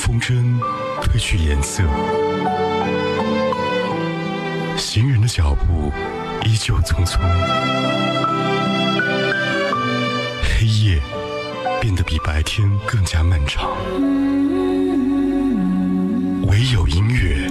风筝褪去颜色，行人的脚步依旧匆匆，黑夜变得比白天更加漫长，唯有音乐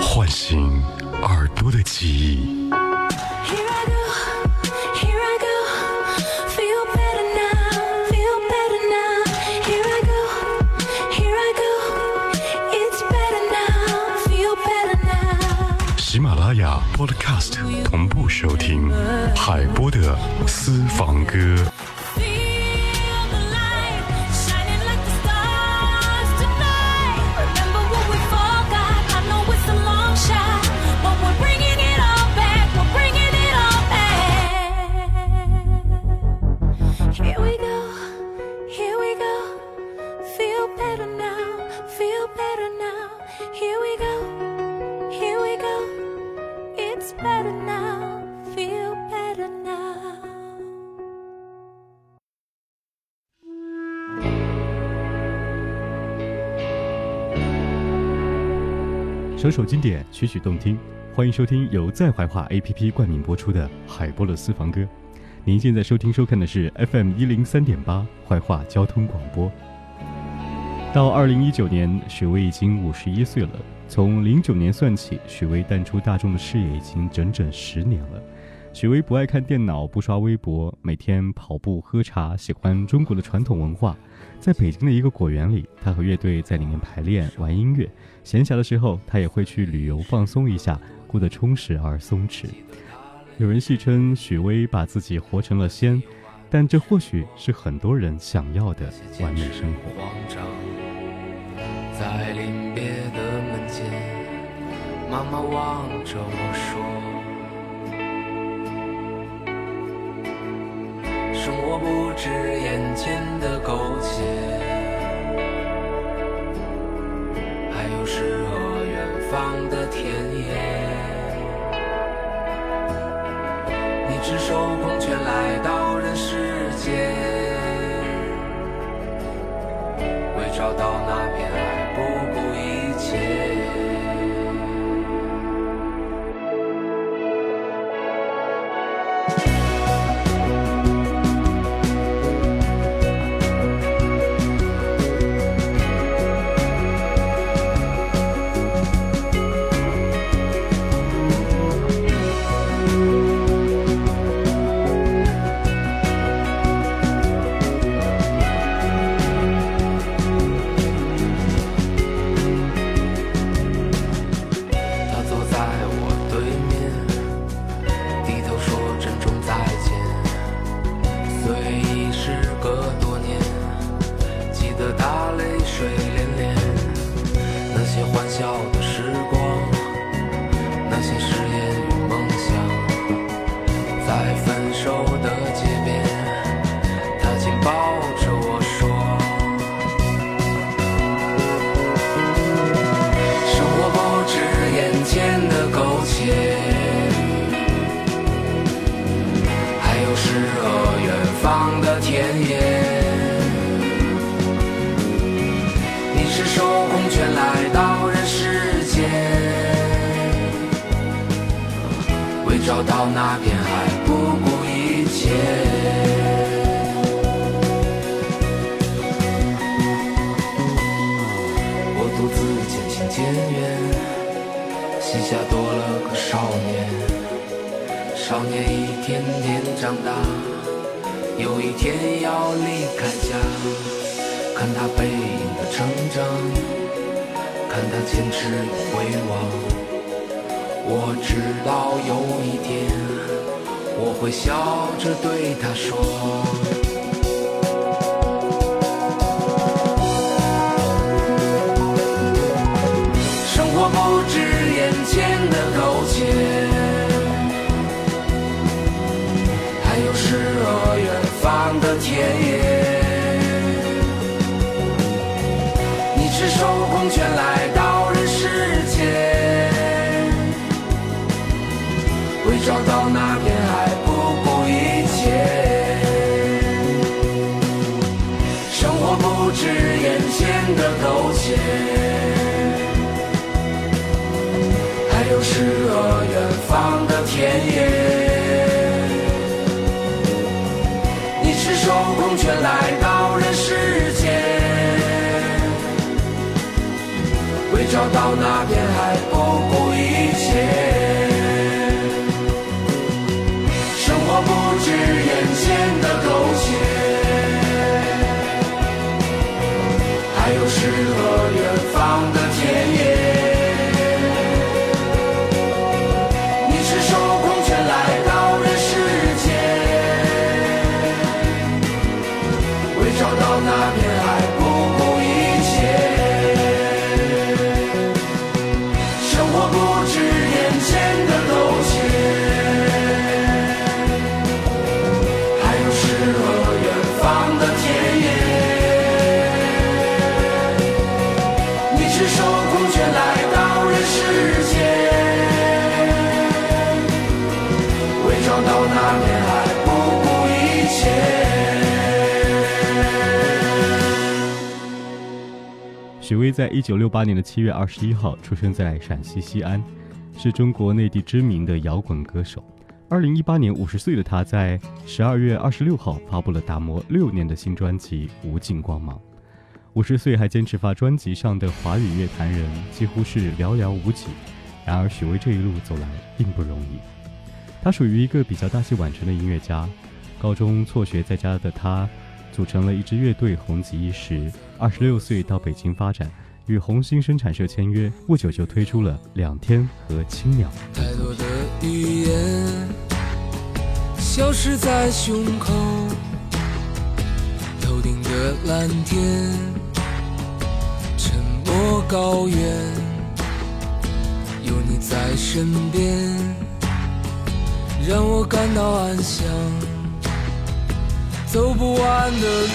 唤醒耳朵的记忆。Cast 同步收听海波的私房歌。首首经典，曲曲动听，欢迎收听由在怀化 APP 冠名播出的海波的私房歌。您现在收听收看的是 FM 一零三点八怀化交通广播。到二零一九年，许巍已经五十一岁了。从零九年算起，许巍淡出大众的视野已经整整十年了。许巍不爱看电脑，不刷微博，每天跑步喝茶，喜欢中国的传统文化。在北京的一个果园里，他和乐队在里面排练、玩音乐。闲暇的时候，他也会去旅游放松一下，过得充实而松弛。有人戏称许巍把自己活成了仙，但这或许是很多人想要的完美生活。在临别的门前，妈妈望着我说。生活不止眼前的苟且，还有诗和远方的田野。你赤手空拳来到人世间，为找到那片爱找到那片海，不顾一切。我独自渐行渐远，膝下多了个少年。少年一天天长大，有一天要离开家。看他背影的成长，看他坚持与回望。我知道有一天，我会笑着对他说：生活不止眼前的苟且，还有诗和远方的田野。你赤手空拳来找到那片海，不顾一切。生活不。止眼前的苟且，还有诗和远方的田野。你赤手空拳来到人世间，为找到那片海许巍在一九六八年的七月二十一号出生在陕西西安，是中国内地知名的摇滚歌手。二零一八年五十岁的他，在十二月二十六号发布了打磨六年的新专辑《无尽光芒》。五十岁还坚持发专辑上的华语乐坛人几乎是寥寥无几。然而，许巍这一路走来并不容易。他属于一个比较大器晚成的音乐家，高中辍学在家的他，组成了一支乐队红极一时。二十六岁到北京发展，与红星生产社签约，不久就推出了《两天》和《青鸟》。太多的语言消失在胸口，头顶的蓝天，沉默高原，有你在身边，让我感到安详。走不完的路，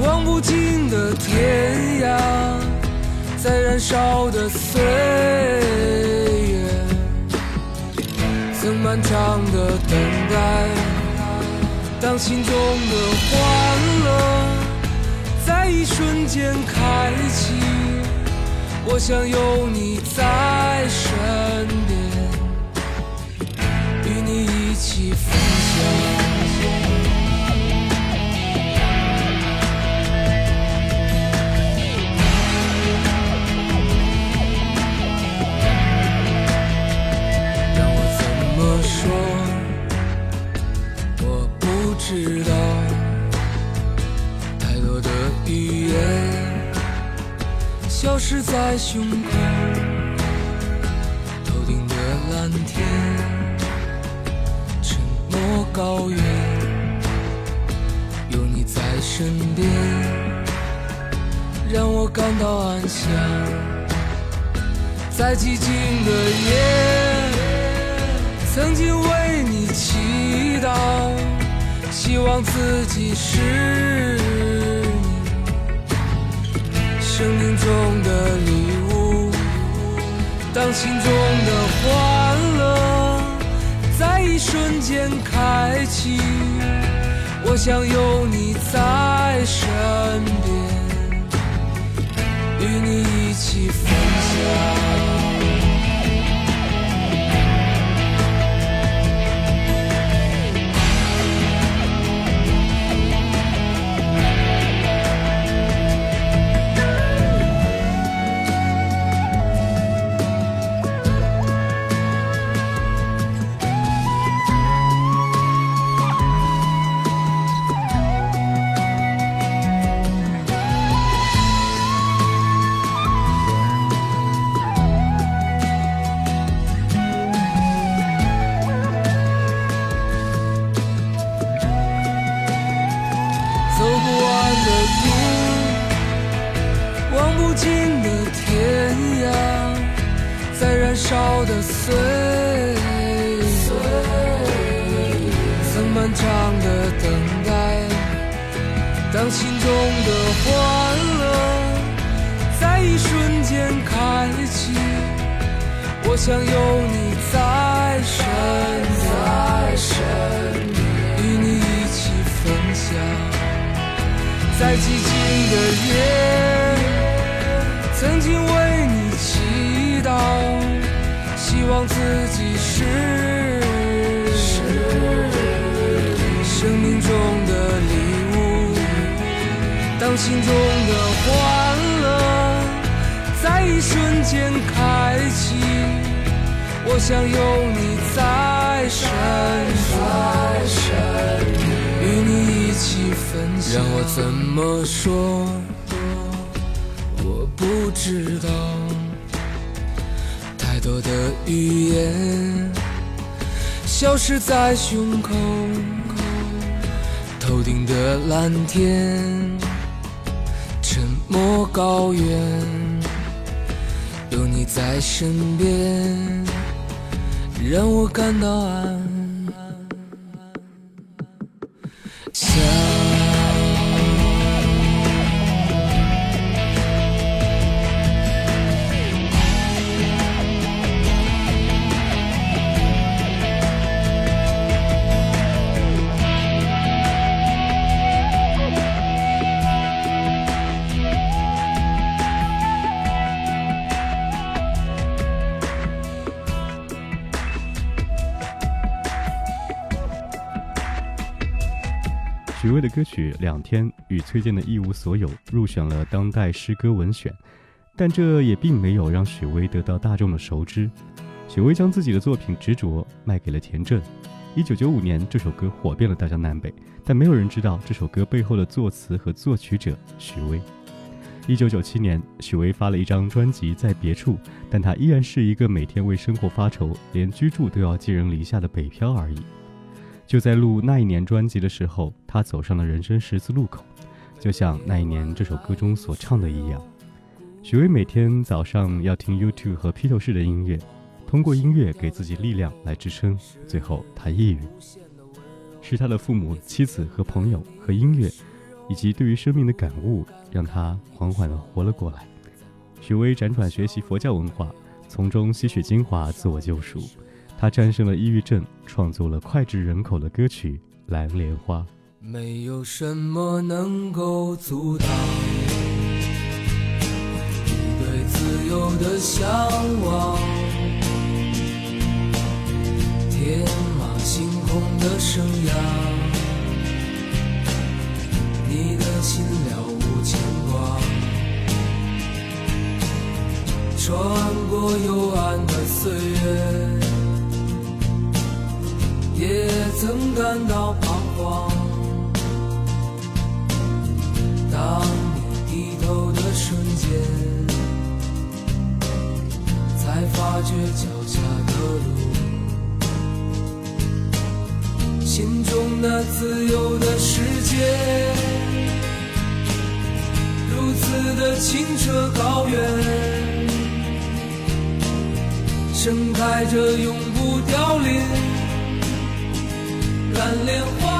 望不尽的天涯。在燃烧的岁月，曾漫长的等待。当心中的欢乐在一瞬间开启，我想有你在身边，一起分享。让我怎么说？我不知道。太多的语言消失在胸口，头顶的蓝天，高原，有你在身边，让我感到安详。在寂静的夜，曾经为你祈祷，希望自己是你生命中的礼物。当心中的欢乐在一瞬间开启，我想有你在身边，与你一起分享。漫长的等待。当心中的欢乐在一瞬间开启，我想有你在身边，与你一起分享。在寂静的夜，曾经为你祈祷，希望自己是心中的欢乐在一瞬间开启，我想有你在身边，与你一起分享。让我怎么说？我不知道，太多的语言消失在胸口，头顶的蓝天。多高原，有你在身边，让我感到安许巍的歌曲《两天》与崔健的《一无所有》入选了当代诗歌文选，但这也并没有让许巍得到大众的熟知。许巍将自己的作品《执着》卖给了田震。一九九五年，这首歌火遍了大江南北，但没有人知道这首歌背后的作词和作曲者许巍。一九九七年，许巍发了一张专辑《在别处》，但他依然是一个每天为生活发愁，连居住都要寄人篱下的北漂而已。就在录那一年专辑的时候，他走上了人生十字路口，就像那一年这首歌中所唱的一样。许巍每天早上要听 YouTube 和披头士的音乐，通过音乐给自己力量来支撑。最后他抑郁，是他的父母、妻子和朋友和音乐，以及对于生命的感悟，让他缓缓地活了过来。许巍辗转学习佛教文化，从中吸取精华，自我救赎。他战胜了抑郁症，创作了脍炙人口的歌曲《蓝莲花》。没有什么能够阻挡你对自由的向往，天马行空的生涯，你的心了无牵挂，穿过幽暗的岁月。曾感到彷徨。当你低头的瞬间，才发觉脚下的路，心中那自由的世界，如此的清澈高远，盛开着永不凋零。蓝莲花。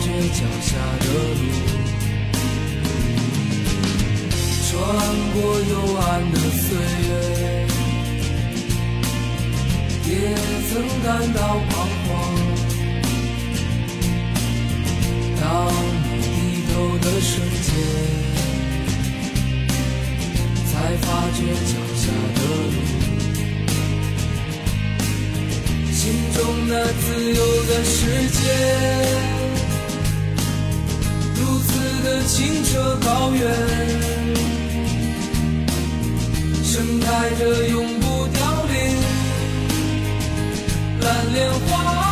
觉脚下的路，穿过幽暗的岁月，也曾感到彷徨。当你低头的瞬间，才发觉脚下的路，心中那自由的世界，如此的清澈高远，盛开着永不凋零蓝莲花。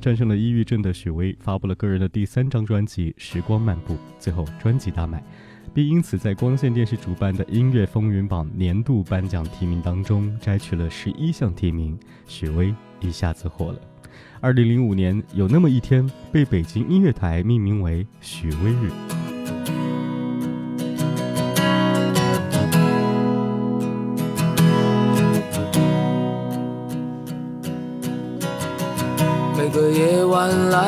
战胜了抑郁症的许巍发布了个人的第三张专辑《时光漫步》，最后专辑大卖，并因此在光线电视主办的音乐风云榜年度颁奖提名当中摘取了十一项提名，许巍一下子火了。二零零五年，有那么一天被北京音乐台命名为许巍日。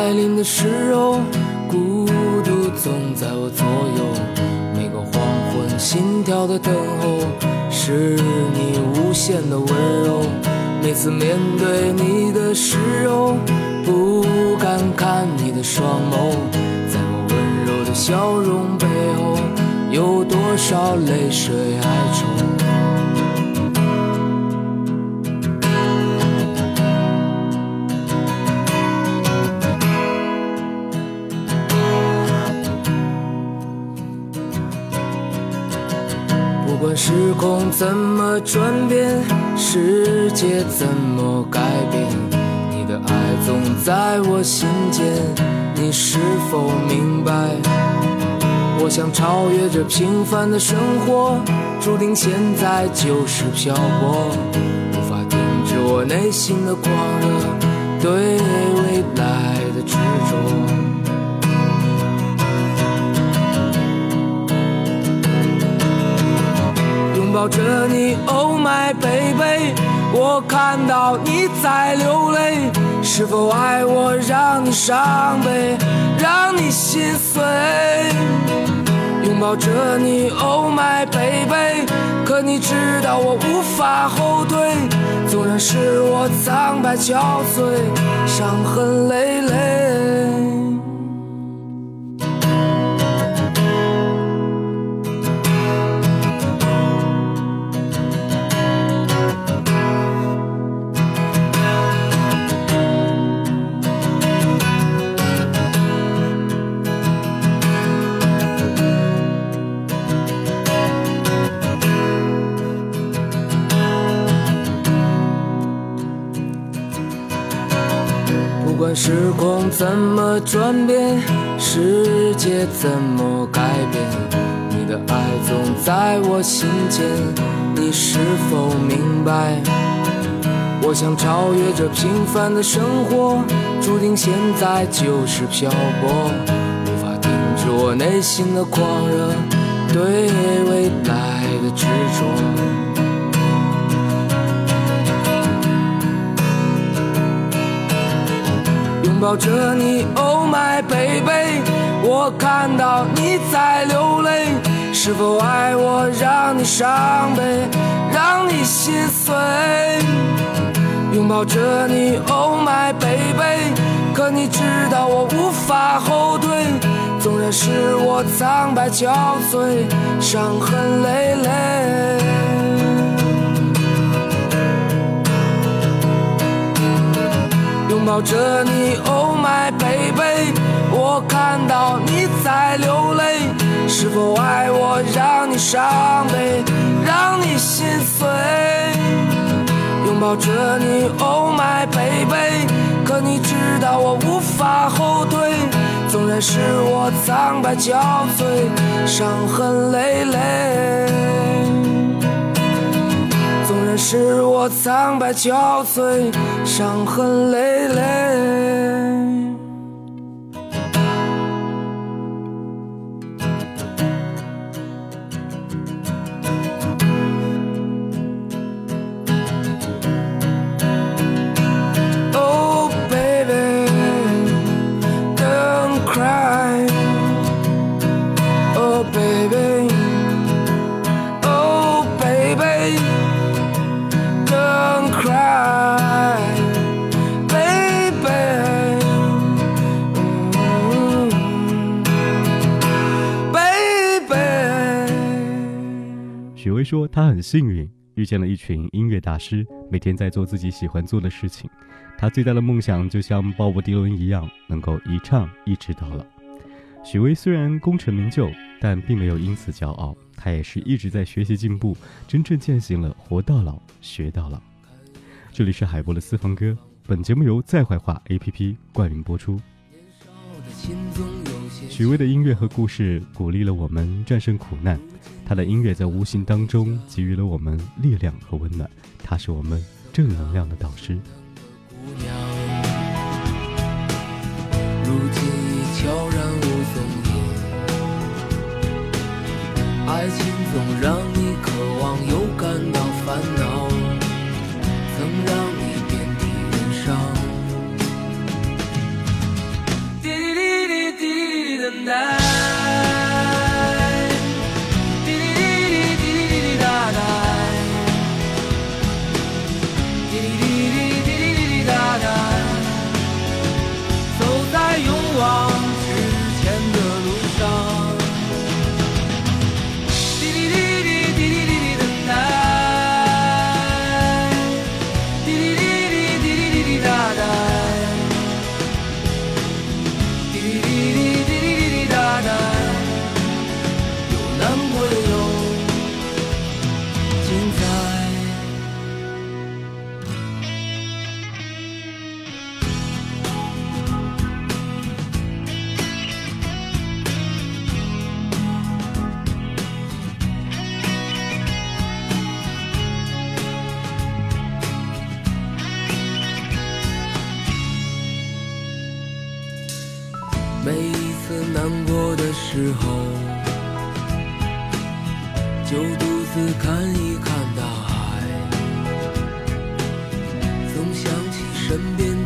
来临的时候，孤独总在我左右。每个黄昏，心跳的等候，是你无限的温柔。每次面对你的时候，不敢看你的双眸，在我温柔的笑容背后，有多少泪水哀愁？怎么转变，世界怎么改变？你的爱总在我心间，你是否明白？我想超越这平凡的生活，注定现在就是漂泊，无法停止我内心的狂热，对未来的执着。抱着你，Oh my baby，我看到你在流泪，是否爱我让你伤悲，让你心碎？拥抱着你，Oh my baby，可你知道我无法后退，纵然是我苍白憔悴，伤痕累累。时空怎么转变，世界怎么改变？你的爱总在我心间，你是否明白？我想超越这平凡的生活，注定现在就是漂泊，无法停止我内心的狂热，对未来的执着。抱着你，Oh my baby，我看到你在流泪，是否爱我让你伤悲，让你心碎？拥抱着你，Oh my baby，可你知道我无法后退。纵然是我苍白憔悴，伤痕累累。拥抱着你，Oh my baby，我看到你在流泪。是否爱我让你伤悲，让你心碎？拥抱着你，Oh my baby，可你知道我无法后退。纵然是我苍白憔悴，伤痕累累；纵然是我苍白憔悴，伤痕累累。说他很幸运遇见了一群音乐大师，每天在做自己喜欢做的事情。他最大的梦想就像鲍勃迪伦一样，能够一唱一直到老。许巍虽然功成名就，但并没有因此骄傲，他也是一直在学习进步，真正践行了活到老学到老。这里是海波的私房歌，本节目由在怀化 APP 冠名播出。许巍的音乐和故事鼓励了我们战胜苦难。他的音乐在无形当中给予了我们力量和温暖，他是我们正能量的导师。如今已悄然无踪影，爱情总让你渴望又感到烦恼，night. 时候，就独自看一看大海，总想起身边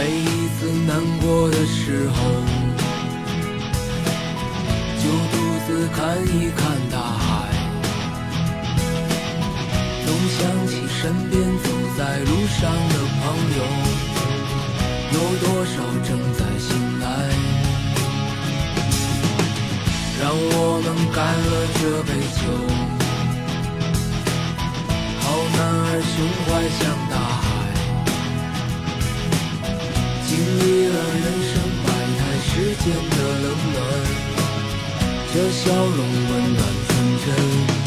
每一次难过的时候，就独自看一看大海，总想起身边走在路上的朋友，有多少正在醒来。让我们干了这杯酒，好男儿胸怀像大海，经历了人生百态世间的冷暖，这笑容温暖纯真。